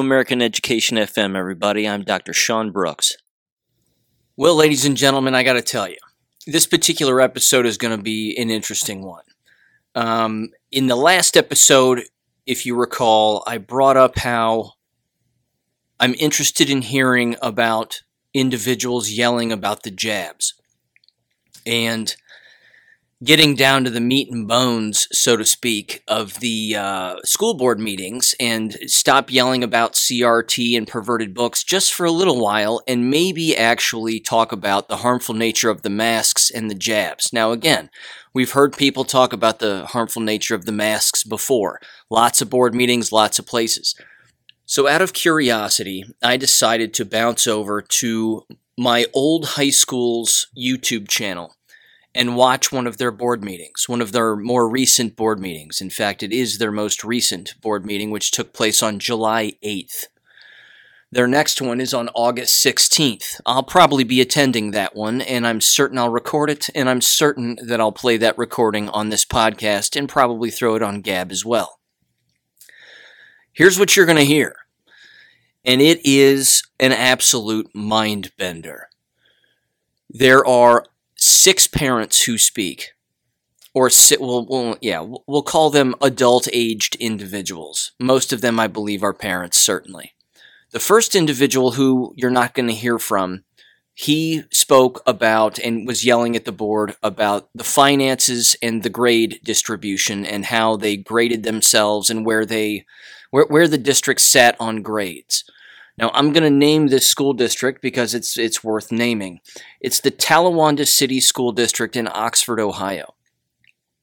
American Education FM, everybody. I'm Dr. Sean Brooks. Well, ladies and gentlemen, I got to tell you, this particular episode is going to be an interesting one. Um, in the last episode, if you recall, I brought up how I'm interested in hearing about individuals yelling about the jabs. And getting down to the meat and bones, so to speak, of the uh, school board meetings and stop yelling about CRT and perverted books just for a little while and maybe actually talk about the harmful nature of the masks and the jabs. Now, again, we've heard people talk about the harmful nature of the masks before. Lots of board meetings, lots of places. So, out of curiosity, I decided to bounce over to my old high school's YouTube channel and watch one of their board meetings, one of their more recent board meetings. In fact, it is their most recent board meeting, which took place on July 8th. Their next one is on August 16th. I'll probably be attending that one, and I'm certain I'll record it, and I'm certain that I'll play that recording on this podcast and probably throw it on Gab as well. Here's what you're going to hear, and it is an absolute mind bender. There are six parents who speak, or si- well, well, yeah, we'll call them adult-aged individuals. Most of them, I believe, are parents. Certainly, the first individual who you're not going to hear from, he spoke about and was yelling at the board about the finances and the grade distribution and how they graded themselves and where they, where where the district sat on grades. Now I'm going to name this school district because it's it's worth naming. It's the Talawanda City School District in Oxford, Ohio.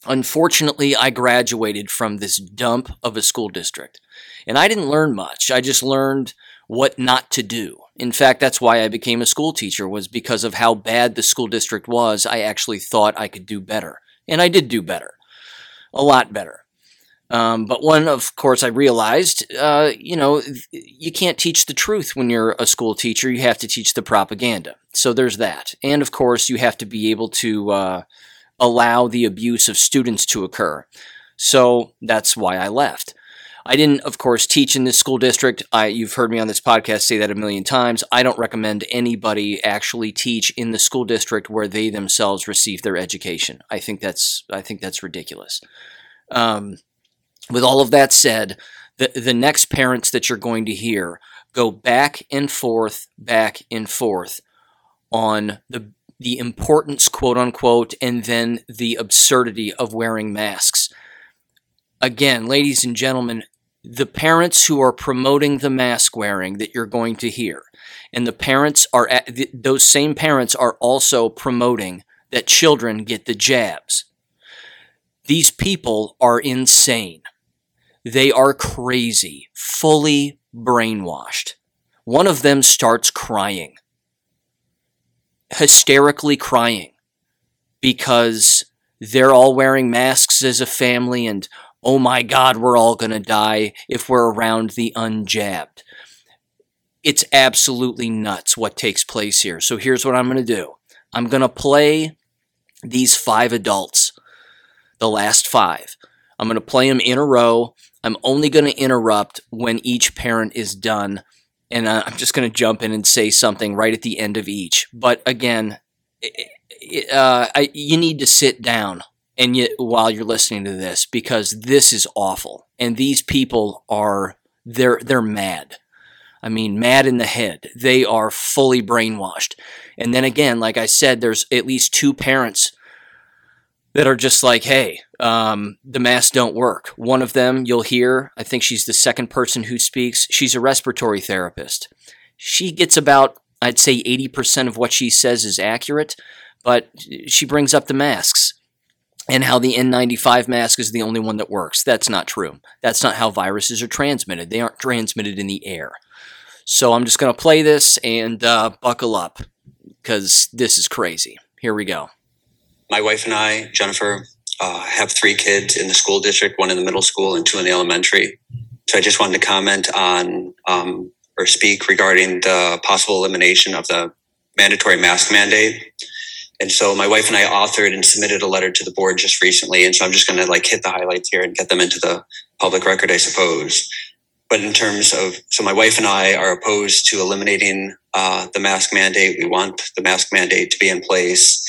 Unfortunately, I graduated from this dump of a school district. And I didn't learn much. I just learned what not to do. In fact, that's why I became a school teacher was because of how bad the school district was. I actually thought I could do better. And I did do better. A lot better. Um, but one, of course, I realized, uh, you know, you can't teach the truth when you're a school teacher. You have to teach the propaganda. So there's that. And of course, you have to be able to uh, allow the abuse of students to occur. So that's why I left. I didn't, of course, teach in this school district. I, you've heard me on this podcast say that a million times. I don't recommend anybody actually teach in the school district where they themselves receive their education. I think that's I think that's ridiculous. Um, with all of that said, the, the next parents that you're going to hear go back and forth, back and forth on the the importance, quote unquote, and then the absurdity of wearing masks. Again, ladies and gentlemen, the parents who are promoting the mask wearing that you're going to hear, and the parents are at, those same parents are also promoting that children get the jabs. These people are insane. They are crazy, fully brainwashed. One of them starts crying, hysterically crying, because they're all wearing masks as a family and oh my God, we're all going to die if we're around the unjabbed. It's absolutely nuts what takes place here. So here's what I'm going to do I'm going to play these five adults, the last five. I'm going to play them in a row. I'm only going to interrupt when each parent is done. And uh, I'm just going to jump in and say something right at the end of each. But again, uh, I, you need to sit down and while you're listening to this because this is awful. And these people are they're they're mad. I mean, mad in the head. They are fully brainwashed. And then again, like I said, there's at least two parents that are just like, hey, um, the masks don't work. One of them you'll hear, I think she's the second person who speaks. She's a respiratory therapist. She gets about, I'd say, 80% of what she says is accurate, but she brings up the masks and how the N95 mask is the only one that works. That's not true. That's not how viruses are transmitted. They aren't transmitted in the air. So I'm just going to play this and uh, buckle up because this is crazy. Here we go my wife and I, Jennifer, uh, have three kids in the school district, one in the middle school and two in the elementary. So I just wanted to comment on um, or speak regarding the possible elimination of the mandatory mask mandate. And so my wife and I authored and submitted a letter to the board just recently. And so I'm just going to like hit the highlights here and get them into the public record, I suppose. but in terms of, so my wife and I are opposed to eliminating uh, the mask mandate. We want the mask mandate to be in place.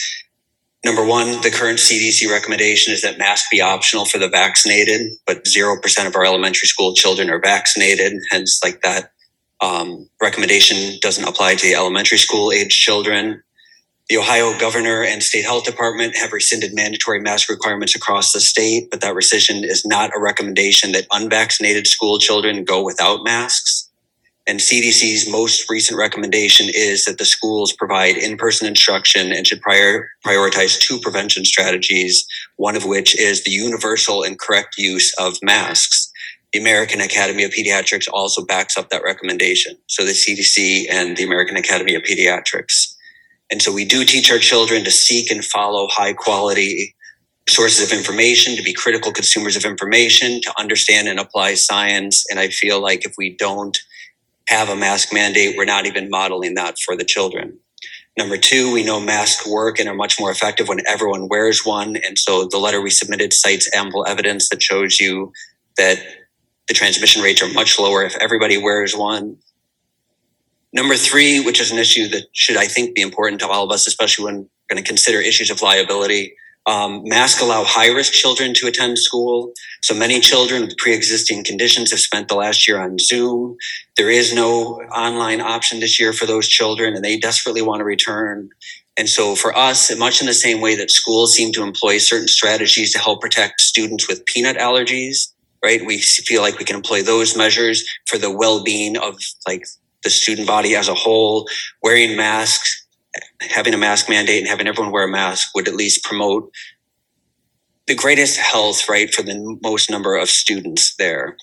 Number one, the current CDC recommendation is that masks be optional for the vaccinated, but 0% of our elementary school children are vaccinated. Hence, like that um, recommendation doesn't apply to the elementary school age children. The Ohio governor and state health department have rescinded mandatory mask requirements across the state, but that rescission is not a recommendation that unvaccinated school children go without masks. And CDC's most recent recommendation is that the schools provide in person instruction and should prior, prioritize two prevention strategies, one of which is the universal and correct use of masks. The American Academy of Pediatrics also backs up that recommendation. So the CDC and the American Academy of Pediatrics. And so we do teach our children to seek and follow high quality sources of information, to be critical consumers of information, to understand and apply science. And I feel like if we don't have a mask mandate, we're not even modeling that for the children. Number two, we know masks work and are much more effective when everyone wears one. And so the letter we submitted cites ample evidence that shows you that the transmission rates are much lower if everybody wears one. Number three, which is an issue that should, I think, be important to all of us, especially when we're going to consider issues of liability. Um, masks allow high risk children to attend school. So many children with pre existing conditions have spent the last year on Zoom. There is no online option this year for those children, and they desperately want to return. And so for us, much in the same way that schools seem to employ certain strategies to help protect students with peanut allergies, right? We feel like we can employ those measures for the well being of like the student body as a whole, wearing masks, having a mask mandate and having everyone wear a mask would at least promote the greatest health, right, for the most number of students there.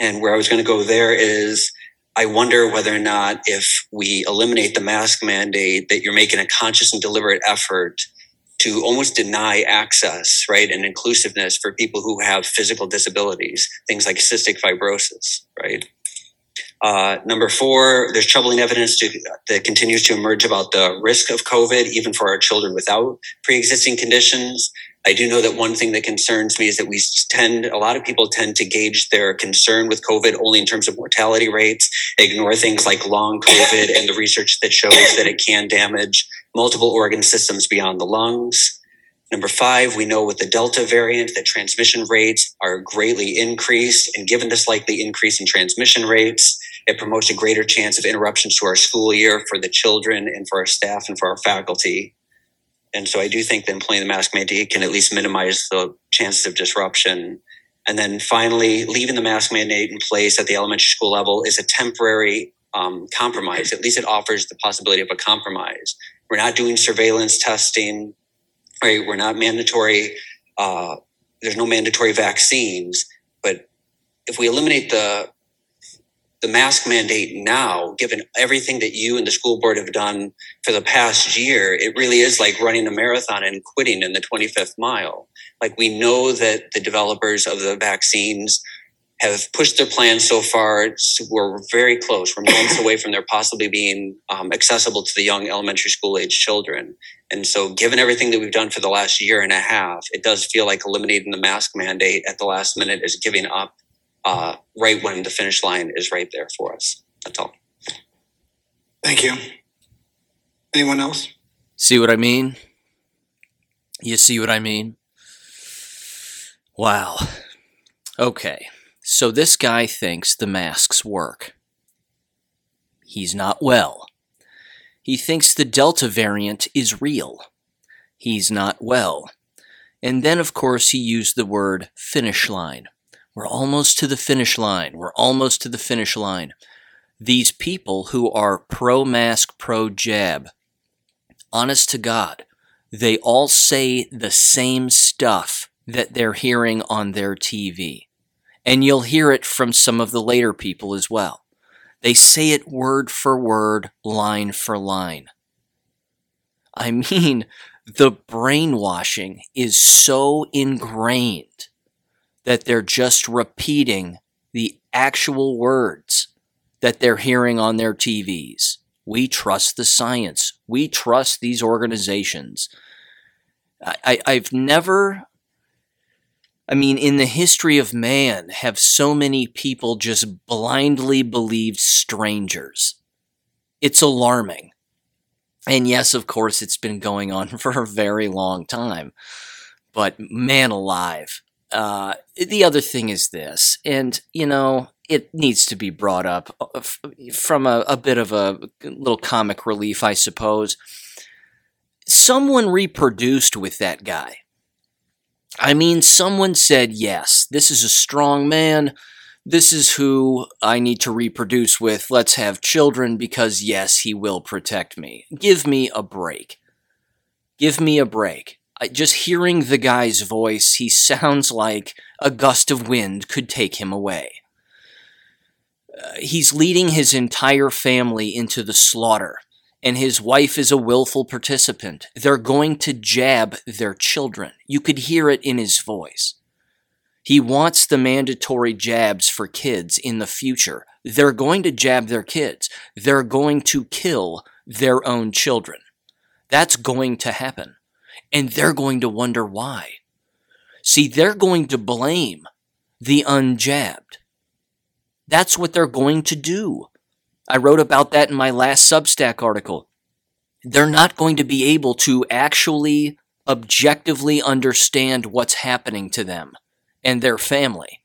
And where I was going to go there is I wonder whether or not if we eliminate the mask mandate, that you're making a conscious and deliberate effort to almost deny access, right, and inclusiveness for people who have physical disabilities, things like cystic fibrosis, right? Uh, number four, there's troubling evidence to, that continues to emerge about the risk of COVID, even for our children without pre-existing conditions. I do know that one thing that concerns me is that we tend, a lot of people tend to gauge their concern with COVID only in terms of mortality rates, ignore things like long COVID and the research that shows that it can damage multiple organ systems beyond the lungs. Number five, we know with the Delta variant that transmission rates are greatly increased. And given this likely increase in transmission rates, it promotes a greater chance of interruptions to our school year for the children and for our staff and for our faculty. And so I do think that employing the mask mandate can at least minimize the chances of disruption. And then finally, leaving the mask mandate in place at the elementary school level is a temporary um, compromise. At least it offers the possibility of a compromise. We're not doing surveillance testing, right? We're not mandatory. Uh, there's no mandatory vaccines. But if we eliminate the the mask mandate now, given everything that you and the school board have done for the past year, it really is like running a marathon and quitting in the 25th mile. Like we know that the developers of the vaccines have pushed their plans so far. We're very close. We're months away from their possibly being um, accessible to the young elementary school age children. And so, given everything that we've done for the last year and a half, it does feel like eliminating the mask mandate at the last minute is giving up uh, right when the finish line is right there for us. That's all. Thank you. Anyone else? See what I mean? You see what I mean? Wow. Okay. So this guy thinks the masks work. He's not well. He thinks the Delta variant is real. He's not well. And then, of course, he used the word finish line. We're almost to the finish line. We're almost to the finish line. These people who are pro mask, pro jab, honest to God, they all say the same stuff that they're hearing on their TV. And you'll hear it from some of the later people as well. They say it word for word, line for line. I mean, the brainwashing is so ingrained that they're just repeating the actual words that they're hearing on their TVs. We trust the science. We trust these organizations. I, have never, I mean, in the history of man, have so many people just blindly believed strangers? It's alarming. And yes, of course, it's been going on for a very long time. But man alive. Uh, the other thing is this, and you know, it needs to be brought up uh, from a, a bit of a little comic relief, I suppose. Someone reproduced with that guy I mean, someone said, yes, this is a strong man. This is who I need to reproduce with. Let's have children because, yes, he will protect me. Give me a break. Give me a break. Just hearing the guy's voice, he sounds like a gust of wind could take him away. Uh, he's leading his entire family into the slaughter and his wife is a willful participant. They're going to jab their children. You could hear it in his voice. He wants the mandatory jabs for kids in the future. They're going to jab their kids. They're going to kill their own children. That's going to happen. And they're going to wonder why. See, they're going to blame the unjabbed. That's what they're going to do. I wrote about that in my last Substack article. They're not going to be able to actually objectively understand what's happening to them and their family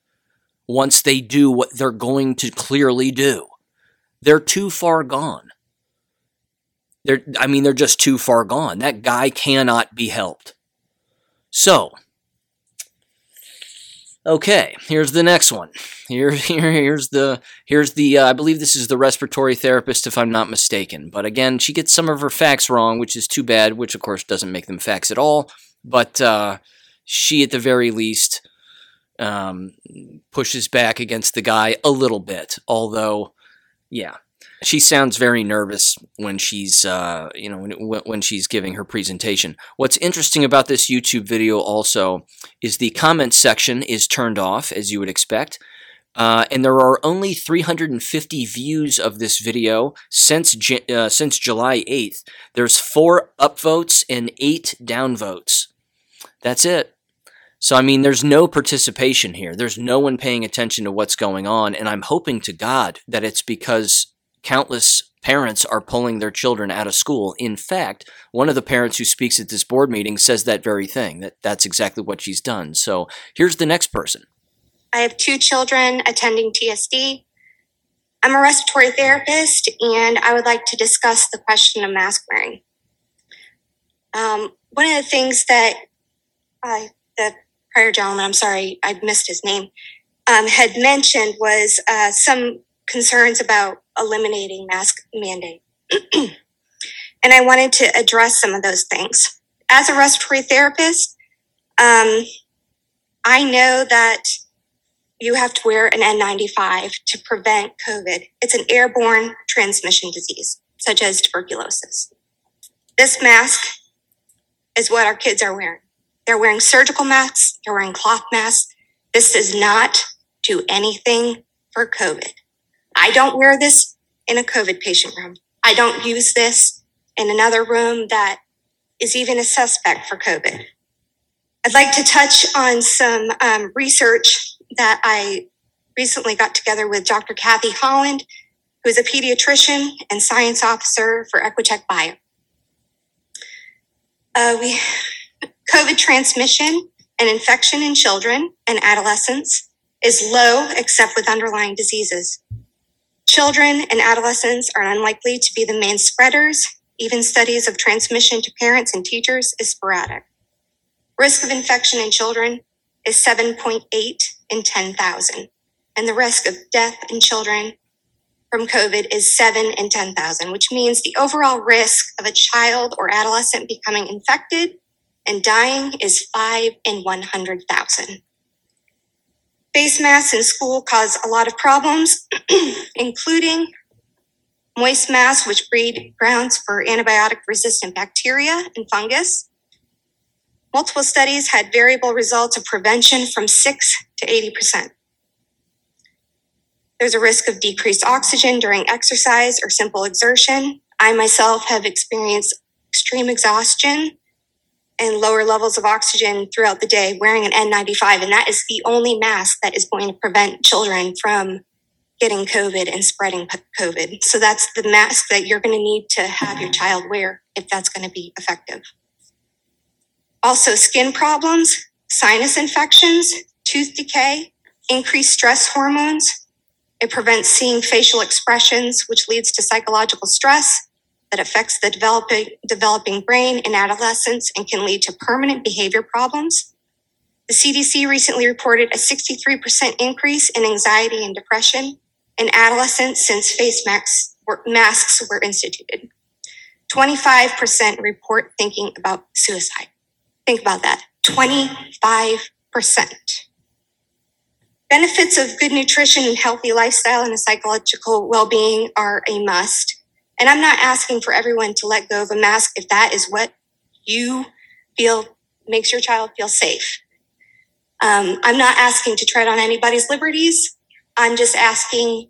once they do what they're going to clearly do. They're too far gone. They're, I mean, they're just too far gone. That guy cannot be helped. So, Okay, here's the next one. Here, here, here's the, here's the. Uh, I believe this is the respiratory therapist, if I'm not mistaken. But again, she gets some of her facts wrong, which is too bad. Which of course doesn't make them facts at all. But uh, she, at the very least, um, pushes back against the guy a little bit. Although, yeah, she sounds very nervous when she's uh, you know when, when she's giving her presentation. What's interesting about this YouTube video also is the comment section is turned off as you would expect. Uh, and there are only 350 views of this video since uh, since July 8th. There's four upvotes and eight downvotes. That's it. So I mean, there's no participation here. There's no one paying attention to what's going on, and I'm hoping to God that it's because countless parents are pulling their children out of school. In fact, one of the parents who speaks at this board meeting says that very thing, that that's exactly what she's done. So here's the next person. I have two children attending TSD. I'm a respiratory therapist, and I would like to discuss the question of mask wearing. Um, one of the things that uh, the prior gentleman, I'm sorry, I missed his name, um, had mentioned was uh, some concerns about eliminating mask mandate. and I wanted to address some of those things. As a respiratory therapist, um, I know that you have to wear an N95 to prevent COVID. It's an airborne transmission disease, such as tuberculosis. This mask is what our kids are wearing. They're wearing surgical masks, they're wearing cloth masks. This does not do anything for COVID. I don't wear this in a COVID patient room. I don't use this in another room that is even a suspect for COVID. I'd like to touch on some um, research that I recently got together with Dr. Kathy Holland, who is a pediatrician and science officer for Equitech Bio. Uh, we COVID transmission and infection in children and adolescents is low except with underlying diseases. Children and adolescents are unlikely to be the main spreaders. Even studies of transmission to parents and teachers is sporadic. Risk of infection in children is 7.8 in 10,000. And the risk of death in children from COVID is 7 in 10,000, which means the overall risk of a child or adolescent becoming infected and dying is 5 in 100,000. Face masks in school cause a lot of problems, including moist masks, which breed grounds for antibiotic resistant bacteria and fungus. Multiple studies had variable results of prevention from 6 to 80%. There's a risk of decreased oxygen during exercise or simple exertion. I myself have experienced extreme exhaustion and lower levels of oxygen throughout the day wearing an N95. And that is the only mask that is going to prevent children from getting COVID and spreading COVID. So that's the mask that you're going to need to have your child wear if that's going to be effective. Also, skin problems, sinus infections, tooth decay, increased stress hormones. It prevents seeing facial expressions, which leads to psychological stress that affects the developing, developing brain in adolescence and can lead to permanent behavior problems. The CDC recently reported a 63% increase in anxiety and depression in adolescents since face masks were, masks were instituted. 25% report thinking about suicide. Think about that 25%. Benefits of good nutrition and healthy lifestyle and psychological well being are a must. And I'm not asking for everyone to let go of a mask if that is what you feel makes your child feel safe. Um, I'm not asking to tread on anybody's liberties. I'm just asking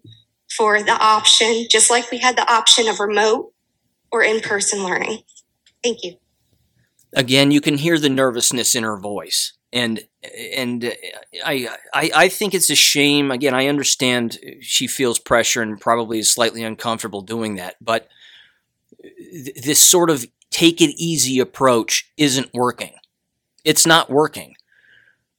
for the option, just like we had the option of remote or in person learning. Thank you. Again, you can hear the nervousness in her voice. And and I, I I think it's a shame. Again, I understand she feels pressure and probably is slightly uncomfortable doing that. But th- this sort of take it easy approach isn't working. It's not working.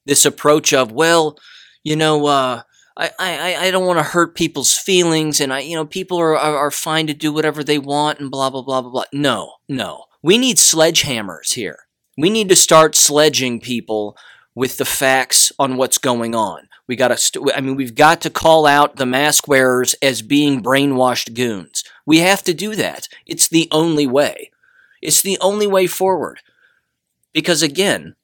This approach of well, you know, uh, I, I, I don't want to hurt people's feelings and I, you know, people are, are, are fine to do whatever they want and blah, blah, blah, blah, blah. No, no. We need sledgehammers here. We need to start sledging people with the facts on what's going on. We got to, st- I mean, we've got to call out the mask wearers as being brainwashed goons. We have to do that. It's the only way. It's the only way forward. Because again,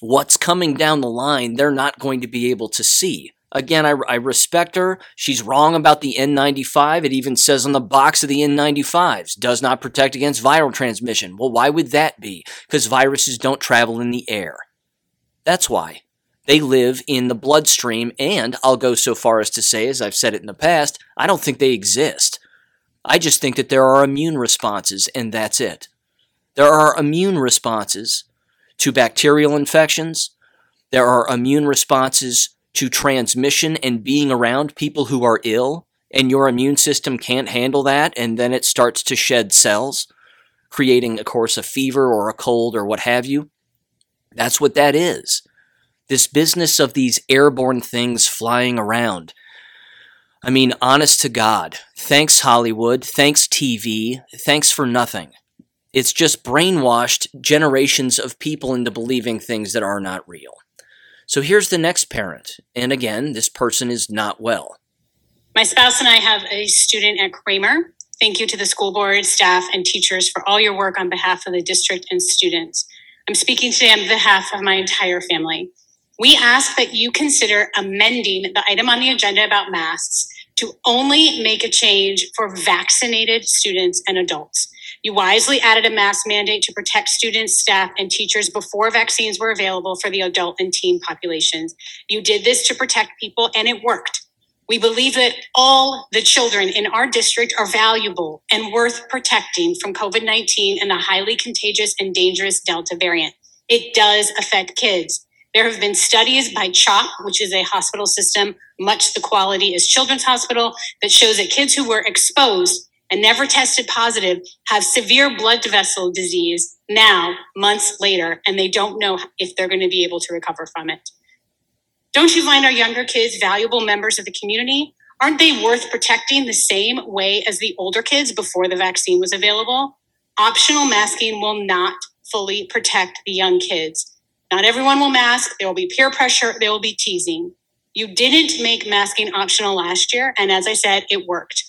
what's coming down the line, they're not going to be able to see. Again, I, I, respect her. She's wrong about the N95. It even says on the box of the N95s, does not protect against viral transmission. Well, why would that be? Because viruses don't travel in the air. That's why. They live in the bloodstream, and I'll go so far as to say, as I've said it in the past, I don't think they exist. I just think that there are immune responses, and that's it. There are immune responses to bacterial infections. There are immune responses to transmission and being around people who are ill, and your immune system can't handle that, and then it starts to shed cells, creating, of course, a fever or a cold or what have you. That's what that is. This business of these airborne things flying around. I mean, honest to God, thanks Hollywood, thanks TV, thanks for nothing. It's just brainwashed generations of people into believing things that are not real. So here's the next parent. And again, this person is not well. My spouse and I have a student at Kramer. Thank you to the school board, staff, and teachers for all your work on behalf of the district and students. I'm speaking today on behalf of my entire family. We ask that you consider amending the item on the agenda about masks to only make a change for vaccinated students and adults. You wisely added a mask mandate to protect students, staff, and teachers before vaccines were available for the adult and teen populations. You did this to protect people, and it worked. We believe that all the children in our district are valuable and worth protecting from COVID 19 and the highly contagious and dangerous Delta variant. It does affect kids. There have been studies by CHOP, which is a hospital system, much the quality as Children's Hospital, that shows that kids who were exposed and never tested positive have severe blood vessel disease now, months later, and they don't know if they're going to be able to recover from it. Don't you find our younger kids valuable members of the community? Aren't they worth protecting the same way as the older kids before the vaccine was available? Optional masking will not fully protect the young kids. Not everyone will mask. There will be peer pressure. There will be teasing. You didn't make masking optional last year. And as I said, it worked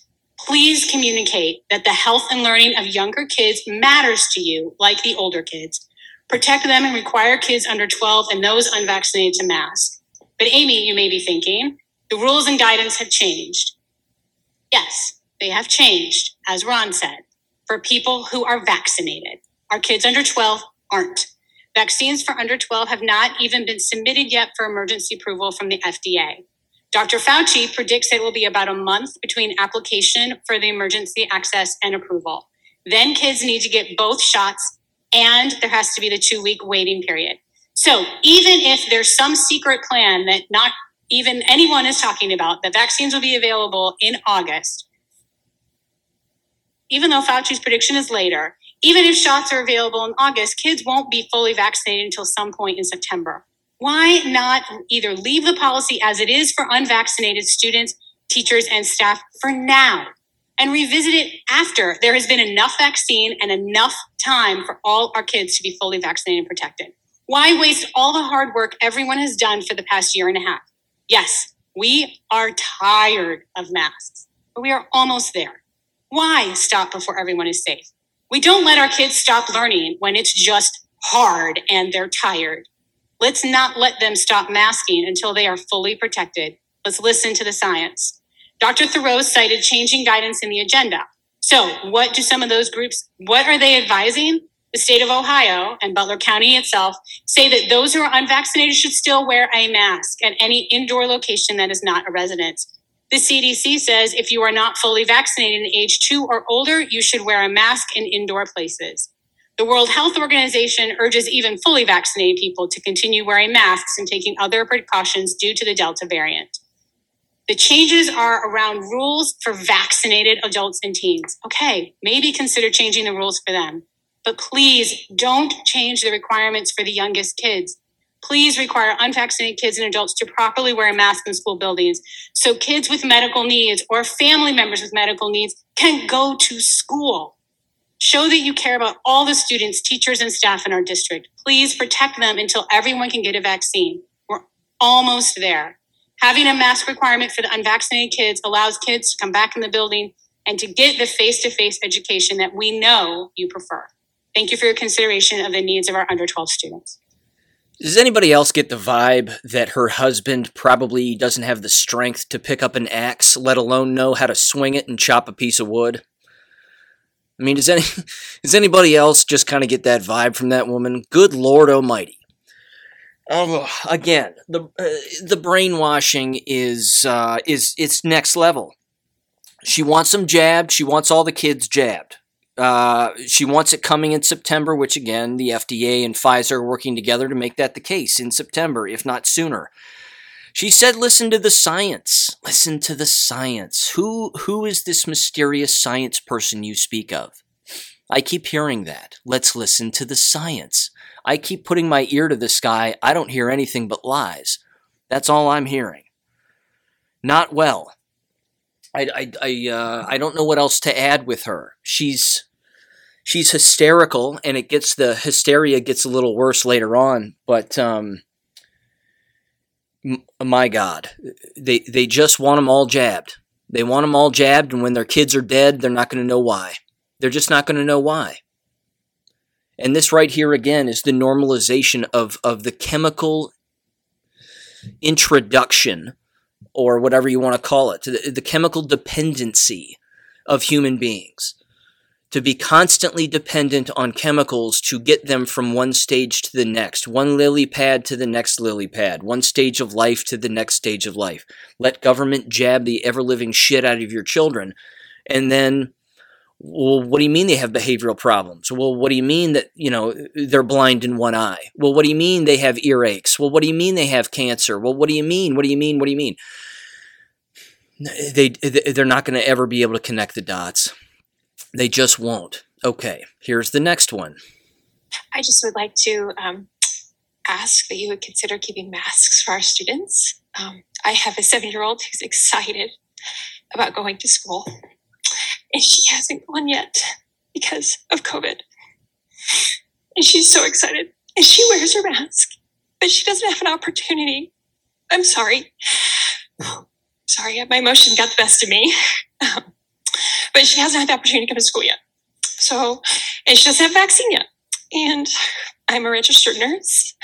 please communicate that the health and learning of younger kids matters to you, like the older kids. Protect them and require kids under 12 and those unvaccinated to mask. But Amy, you may be thinking, the rules and guidance have changed. Yes, they have changed, as Ron said, for people who are vaccinated. Our kids under 12 aren't. Vaccines for under 12 have not even been submitted yet for emergency approval from the FDA. Dr. Fauci predicts it will be about a month between application for the emergency access and approval. Then kids need to get both shots and there has to be the two week waiting period. So even if there's some secret plan that not even anyone is talking about, the vaccines will be available in August, even though Fauci's prediction is later, even if shots are available in August, kids won't be fully vaccinated until some point in September. Why not either leave the policy as it is for unvaccinated students, teachers, and staff for now and revisit it after there has been enough vaccine and enough time for all our kids to be fully vaccinated and protected? Why waste all the hard work everyone has done for the past year and a half? Yes, we are tired of masks, but we are almost there. Why stop before everyone is safe? We don't let our kids stop learning when it's just hard and they're tired. Let's not let them stop masking until they are fully protected. Let's listen to the science. Dr. Theroux cited changing guidance in the agenda. So, what do some of those groups, what are they advising? The state of Ohio and Butler County itself say that those who are unvaccinated should still wear a mask at any indoor location that is not a residence. The CDC says if you are not fully vaccinated in age two or older, you should wear a mask in indoor places. The World Health Organization urges even fully vaccinated people to continue wearing masks and taking other precautions due to the Delta variant. The changes are around rules for vaccinated adults and teens. Okay, maybe consider changing the rules for them. But please don't change the requirements for the youngest kids. Please require unvaccinated kids and adults to properly wear a mask in school buildings so kids with medical needs or family members with medical needs can go to school. Show that you care about all the students, teachers, and staff in our district. Please protect them until everyone can get a vaccine. We're almost there. Having a mask requirement for the unvaccinated kids allows kids to come back in the building and to get the face to face education that we know you prefer. Thank you for your consideration of the needs of our under 12 students. Does anybody else get the vibe that her husband probably doesn't have the strength to pick up an axe, let alone know how to swing it and chop a piece of wood? I mean, does any does anybody else just kind of get that vibe from that woman? Good Lord Almighty! Again, the uh, the brainwashing is uh, is it's next level. She wants them jabbed. She wants all the kids jabbed. Uh, she wants it coming in September, which again, the FDA and Pfizer are working together to make that the case in September, if not sooner. She said, "Listen to the science. Listen to the science. Who who is this mysterious science person you speak of?" I keep hearing that. Let's listen to the science. I keep putting my ear to the sky. I don't hear anything but lies. That's all I'm hearing. Not well. I I I, uh, I don't know what else to add with her. She's she's hysterical, and it gets the hysteria gets a little worse later on. But um, my God, they they just want them all jabbed. They want them all jabbed, and when their kids are dead, they're not going to know why. They're just not going to know why. And this right here again is the normalization of of the chemical introduction, or whatever you want to call it, the, the chemical dependency of human beings to be constantly dependent on chemicals to get them from one stage to the next, one lily pad to the next lily pad, one stage of life to the next stage of life. Let government jab the ever living shit out of your children. And then, well, what do you mean they have behavioral problems? Well, what do you mean that, you know, they're blind in one eye? Well, what do you mean they have earaches? Well, what do you mean they have cancer? Well, what do you mean? What do you mean? What do you mean? They, they're not going to ever be able to connect the dots. They just won't. Okay, here's the next one. I just would like to um, ask that you would consider keeping masks for our students. Um, I have a seven year old who's excited about going to school, and she hasn't gone yet because of COVID. And she's so excited, and she wears her mask, but she doesn't have an opportunity. I'm sorry. Sorry, my emotion got the best of me. Um, but she hasn't had the opportunity to come to school yet. So, and she doesn't have a vaccine yet. And I'm a registered nurse,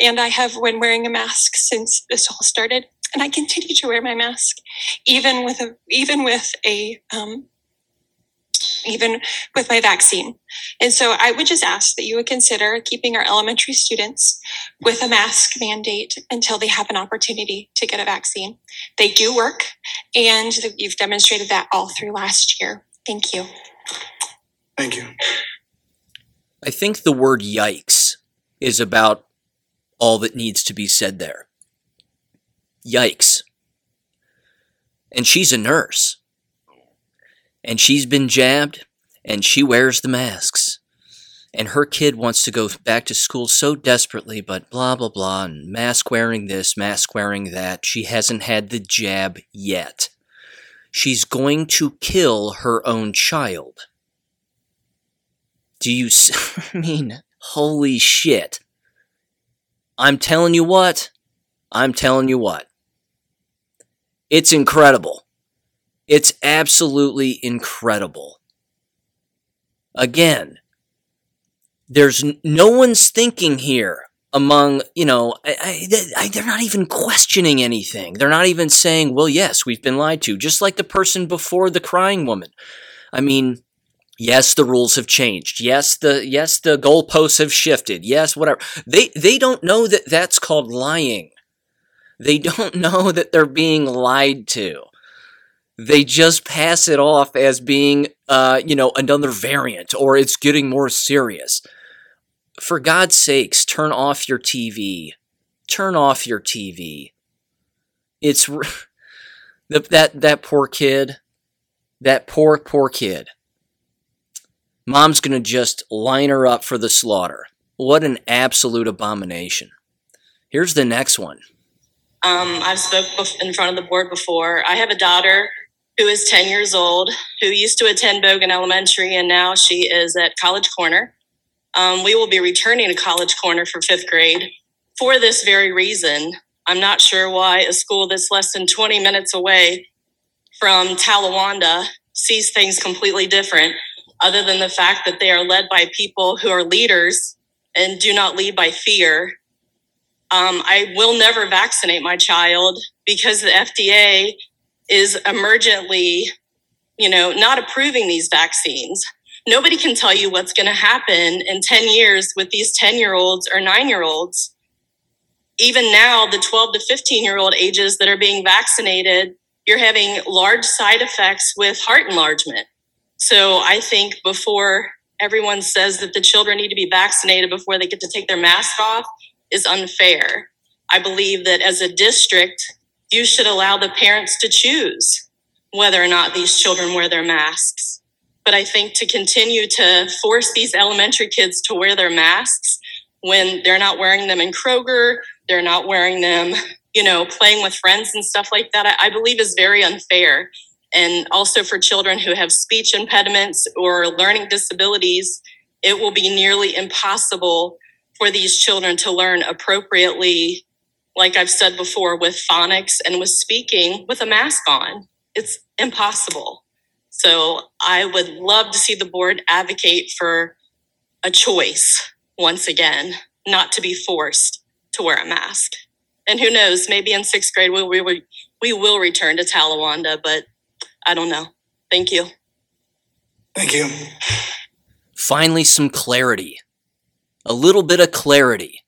and I have been wearing a mask since this all started, and I continue to wear my mask, even with a even with a um, even with my vaccine. And so I would just ask that you would consider keeping our elementary students with a mask mandate until they have an opportunity to get a vaccine. They do work, and you've demonstrated that all through last year. Thank you. Thank you. I think the word yikes is about all that needs to be said there. Yikes. And she's a nurse. And she's been jabbed, and she wears the masks. And her kid wants to go back to school so desperately, but blah, blah, blah, and mask wearing this, mask wearing that. She hasn't had the jab yet. She's going to kill her own child. Do you, s- I mean, holy shit. I'm telling you what, I'm telling you what. It's incredible. It's absolutely incredible. Again, there's no one's thinking here among, you know, I, I, they're not even questioning anything. They're not even saying, well, yes, we've been lied to, just like the person before the crying woman. I mean, yes, the rules have changed. Yes, the yes, the goalposts have shifted. Yes, whatever. They they don't know that that's called lying. They don't know that they're being lied to. They just pass it off as being, uh, you know, another variant or it's getting more serious. For God's sakes, turn off your TV. Turn off your TV. It's that that that poor kid. That poor poor kid. Mom's gonna just line her up for the slaughter. What an absolute abomination. Here's the next one. Um, I've spoke in front of the board before. I have a daughter who is 10 years old, who used to attend Bogan Elementary, and now she is at College Corner. Um, we will be returning to College Corner for fifth grade for this very reason. I'm not sure why a school that's less than 20 minutes away from Talawanda sees things completely different, other than the fact that they are led by people who are leaders and do not lead by fear um, I will never vaccinate my child because the FDA is emergently, you know, not approving these vaccines. Nobody can tell you what's going to happen in 10 years with these 10 year olds or nine year olds. Even now, the 12 to 15 year old ages that are being vaccinated, you're having large side effects with heart enlargement. So I think before everyone says that the children need to be vaccinated before they get to take their mask off, is unfair. I believe that as a district, you should allow the parents to choose whether or not these children wear their masks. But I think to continue to force these elementary kids to wear their masks when they're not wearing them in Kroger, they're not wearing them, you know, playing with friends and stuff like that, I, I believe is very unfair. And also for children who have speech impediments or learning disabilities, it will be nearly impossible for these children to learn appropriately, like I've said before, with phonics and with speaking with a mask on. It's impossible. So I would love to see the board advocate for a choice once again, not to be forced to wear a mask. And who knows, maybe in sixth grade we, we, we, we will return to Talawanda, but I don't know. Thank you. Thank you. Finally, some clarity. A little bit of clarity.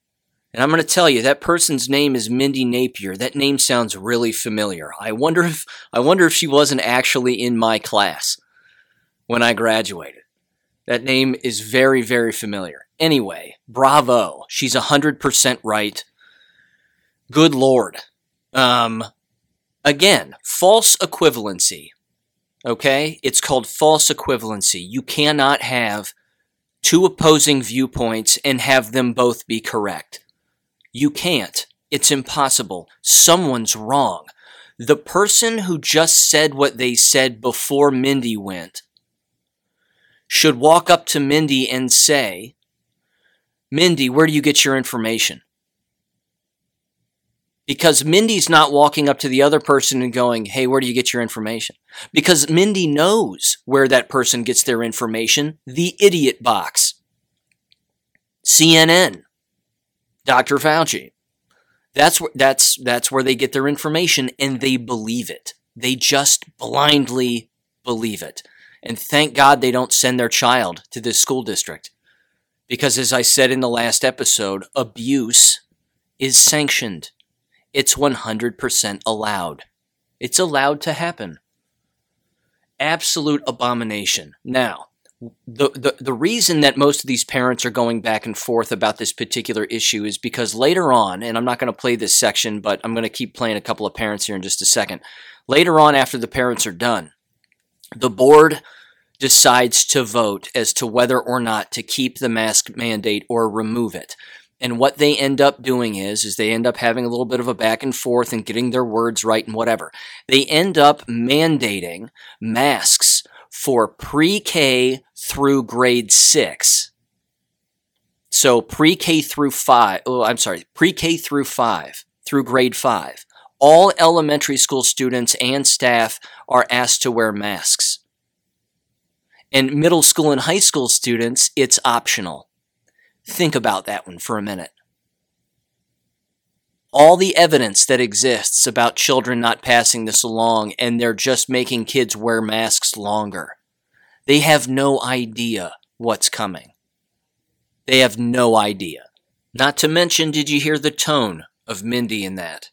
And I'm going to tell you that person's name is Mindy Napier. That name sounds really familiar. I wonder if I wonder if she wasn't actually in my class when I graduated. That name is very very familiar. Anyway, bravo. She's 100% right. Good lord. Um again, false equivalency. Okay? It's called false equivalency. You cannot have two opposing viewpoints and have them both be correct. You can't. It's impossible. Someone's wrong. The person who just said what they said before Mindy went should walk up to Mindy and say, Mindy, where do you get your information? Because Mindy's not walking up to the other person and going, Hey, where do you get your information? Because Mindy knows where that person gets their information the idiot box. CNN, Dr. Fauci. That's where that's that's where they get their information and they believe it. They just blindly believe it. And thank God they don't send their child to this school district. Because as I said in the last episode, abuse is sanctioned. It's 100% allowed. It's allowed to happen. Absolute abomination. Now, the, the the reason that most of these parents are going back and forth about this particular issue is because later on, and I'm not going to play this section, but I'm going to keep playing a couple of parents here in just a second. Later on, after the parents are done, the board decides to vote as to whether or not to keep the mask mandate or remove it. And what they end up doing is, is they end up having a little bit of a back and forth and getting their words right and whatever. They end up mandating masks for pre-K through grade six. So pre-K through five, oh, I'm sorry, pre-K through five, through grade five. All elementary school students and staff are asked to wear masks. And middle school and high school students, it's optional. Think about that one for a minute. All the evidence that exists about children not passing this along and they're just making kids wear masks longer. They have no idea what's coming. They have no idea. Not to mention, did you hear the tone of Mindy in that?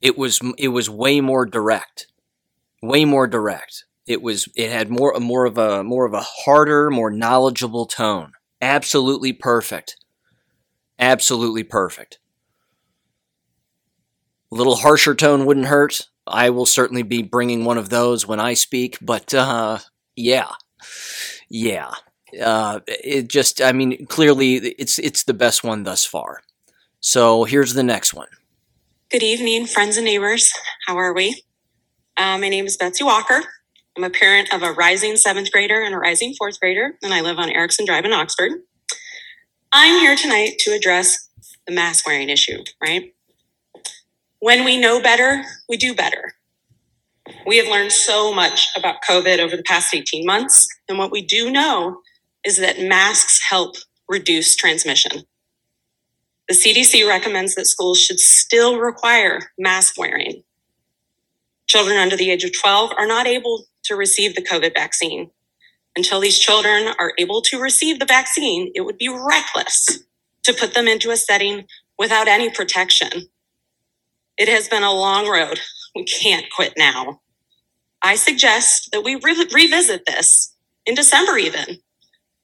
It was it was way more direct, way more direct. It was it had more more of a more of a harder, more knowledgeable tone. Absolutely perfect. Absolutely perfect. A little harsher tone wouldn't hurt. I will certainly be bringing one of those when I speak, but uh, yeah, yeah. Uh, it just, I mean, clearly it's it's the best one thus far. So here's the next one. Good evening, friends and neighbors. How are we? Uh, my name is Betsy Walker. I'm a parent of a rising seventh grader and a rising fourth grader, and I live on Erickson Drive in Oxford. I'm here tonight to address the mask wearing issue, right? When we know better, we do better. We have learned so much about COVID over the past 18 months, and what we do know is that masks help reduce transmission. The CDC recommends that schools should still require mask wearing. Children under the age of 12 are not able to receive the COVID vaccine. Until these children are able to receive the vaccine, it would be reckless to put them into a setting without any protection. It has been a long road. We can't quit now. I suggest that we re- revisit this in December, even.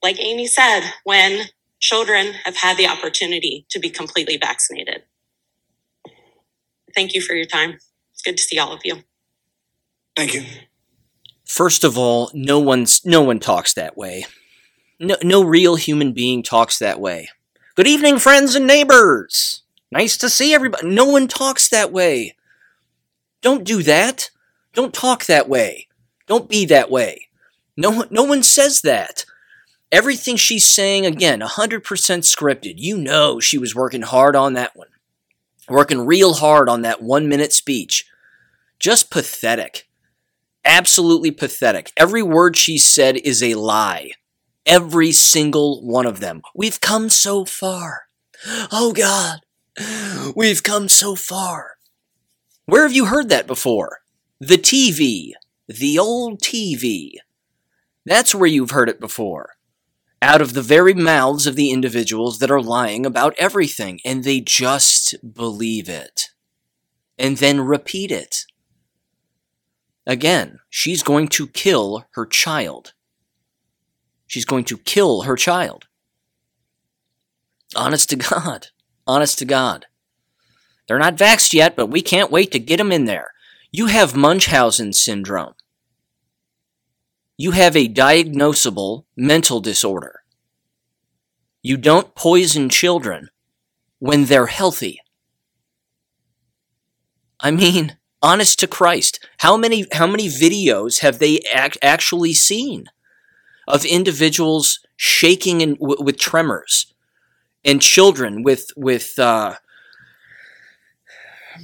Like Amy said, when children have had the opportunity to be completely vaccinated. Thank you for your time. It's good to see all of you. Thank you. First of all, no one's no one talks that way. No, no real human being talks that way. Good evening, friends and neighbors. Nice to see everybody. No one talks that way. Don't do that. Don't talk that way. Don't be that way. No, no one says that. Everything she's saying, again, 100% scripted. You know she was working hard on that one. Working real hard on that one minute speech. Just pathetic. Absolutely pathetic. Every word she said is a lie. Every single one of them. We've come so far. Oh God, we've come so far. Where have you heard that before? The TV. The old TV. That's where you've heard it before. Out of the very mouths of the individuals that are lying about everything, and they just believe it. And then repeat it. Again, she's going to kill her child. She's going to kill her child. Honest to God. Honest to God. They're not vaxxed yet, but we can't wait to get them in there. You have Munchausen syndrome. You have a diagnosable mental disorder. You don't poison children when they're healthy. I mean, honest to Christ, how many how many videos have they act, actually seen of individuals shaking and w- with tremors and children with with uh,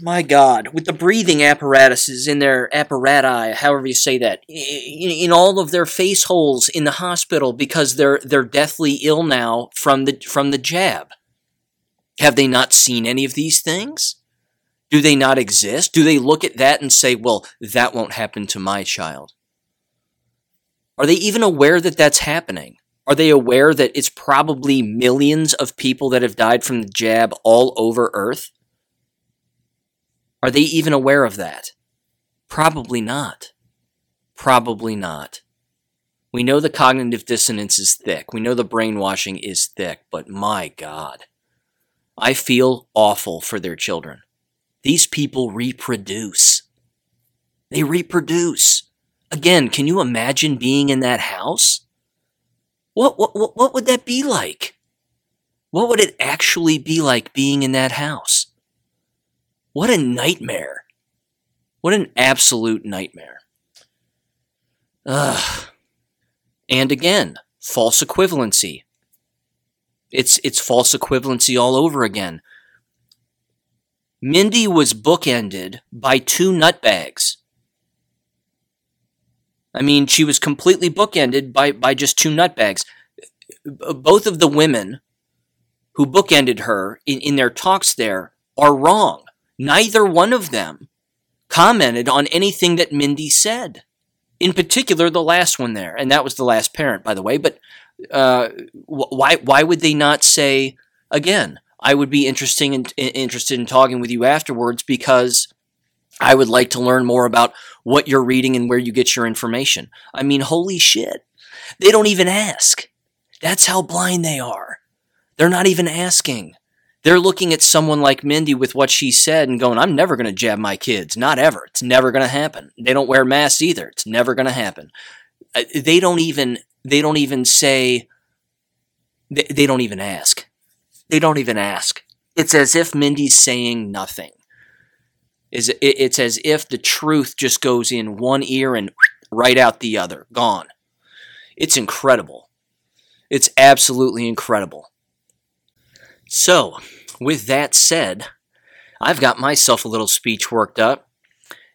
my God, with the breathing apparatuses in their apparati, however you say that, in, in, all of their face holes in the hospital because they're they're deathly ill now from the from the jab. Have they not seen any of these things? Do they not exist? Do they look at that and say, "Well, that won't happen to my child"? Are they even aware that that's happening? Are they aware that it's probably millions of people that have died from the jab all over Earth? Are they even aware of that? Probably not. Probably not. We know the cognitive dissonance is thick. We know the brainwashing is thick, but my God, I feel awful for their children. These people reproduce. They reproduce. Again, can you imagine being in that house? What, what, what, would that be like? What would it actually be like being in that house? What a nightmare. What an absolute nightmare. Ugh. And again, false equivalency. It's it's false equivalency all over again. Mindy was bookended by two nutbags. I mean, she was completely bookended by, by just two nutbags. Both of the women who bookended her in, in their talks there are wrong. Neither one of them commented on anything that Mindy said. In particular, the last one there, and that was the last parent, by the way. But uh, why why would they not say again? I would be interesting in, interested in talking with you afterwards because I would like to learn more about what you're reading and where you get your information. I mean, holy shit. They don't even ask. That's how blind they are. They're not even asking. They're looking at someone like Mindy with what she said and going, I'm never going to jab my kids. Not ever. It's never going to happen. They don't wear masks either. It's never going to happen. They don't even, they don't even say, they, they don't even ask. They don't even ask. It's as if Mindy's saying nothing. Is It's as if the truth just goes in one ear and right out the other. Gone. It's incredible. It's absolutely incredible. So, with that said, I've got myself a little speech worked up,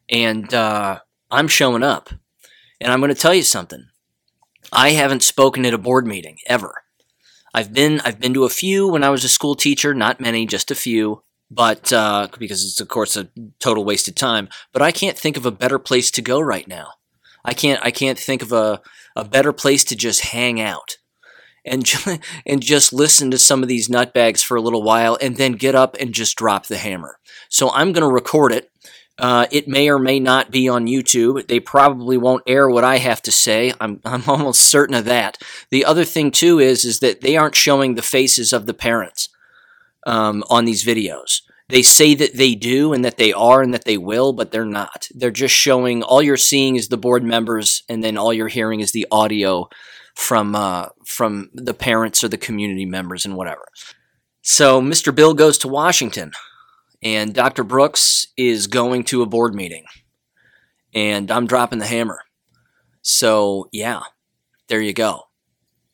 and uh, I'm showing up. And I'm going to tell you something. I haven't spoken at a board meeting ever. I've been I've been to a few when I was a school teacher, not many, just a few, but uh, because it's of course a total waste of time. But I can't think of a better place to go right now. I can't I can't think of a, a better place to just hang out and and just listen to some of these nutbags for a little while and then get up and just drop the hammer. So I'm going to record it. Uh, it may or may not be on YouTube. They probably won't air what I have to say. I'm, I'm almost certain of that. The other thing too is is that they aren't showing the faces of the parents um, on these videos. They say that they do and that they are and that they will, but they're not. They're just showing. All you're seeing is the board members, and then all you're hearing is the audio from uh, from the parents or the community members and whatever. So Mr. Bill goes to Washington, and Dr. Brooks is going to a board meeting, and I'm dropping the hammer. So yeah, there you go.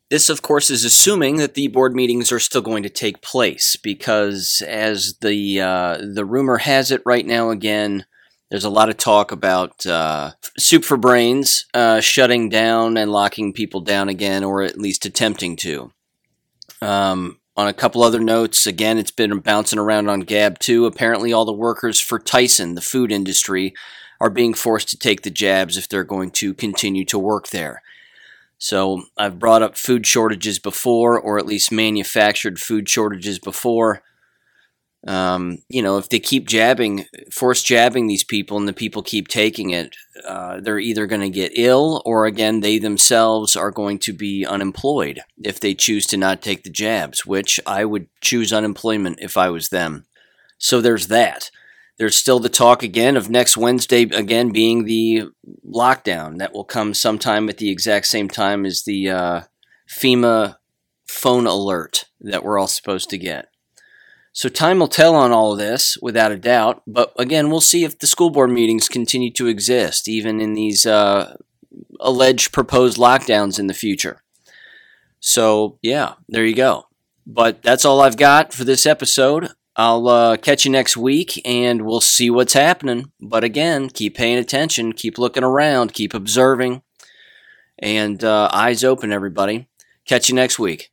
This, of course, is assuming that the board meetings are still going to take place, because as the uh, the rumor has it right now, again, there's a lot of talk about uh, Soup for Brains uh, shutting down and locking people down again, or at least attempting to. Um, on a couple other notes, again, it's been bouncing around on Gab too. Apparently, all the workers for Tyson, the food industry, are being forced to take the jabs if they're going to continue to work there. So, I've brought up food shortages before, or at least manufactured food shortages before um, you know, if they keep jabbing, force jabbing these people, and the people keep taking it, uh, they're either going to get ill, or again, they themselves are going to be unemployed if they choose to not take the jabs. Which I would choose unemployment if I was them. So there's that. There's still the talk again of next Wednesday again being the lockdown that will come sometime at the exact same time as the uh, FEMA phone alert that we're all supposed to get. So time will tell on all of this, without a doubt. But again, we'll see if the school board meetings continue to exist, even in these uh, alleged proposed lockdowns in the future. So yeah, there you go. But that's all I've got for this episode. I'll uh, catch you next week and we'll see what's happening. But again, keep paying attention, keep looking around, keep observing, and uh, eyes open, everybody. Catch you next week.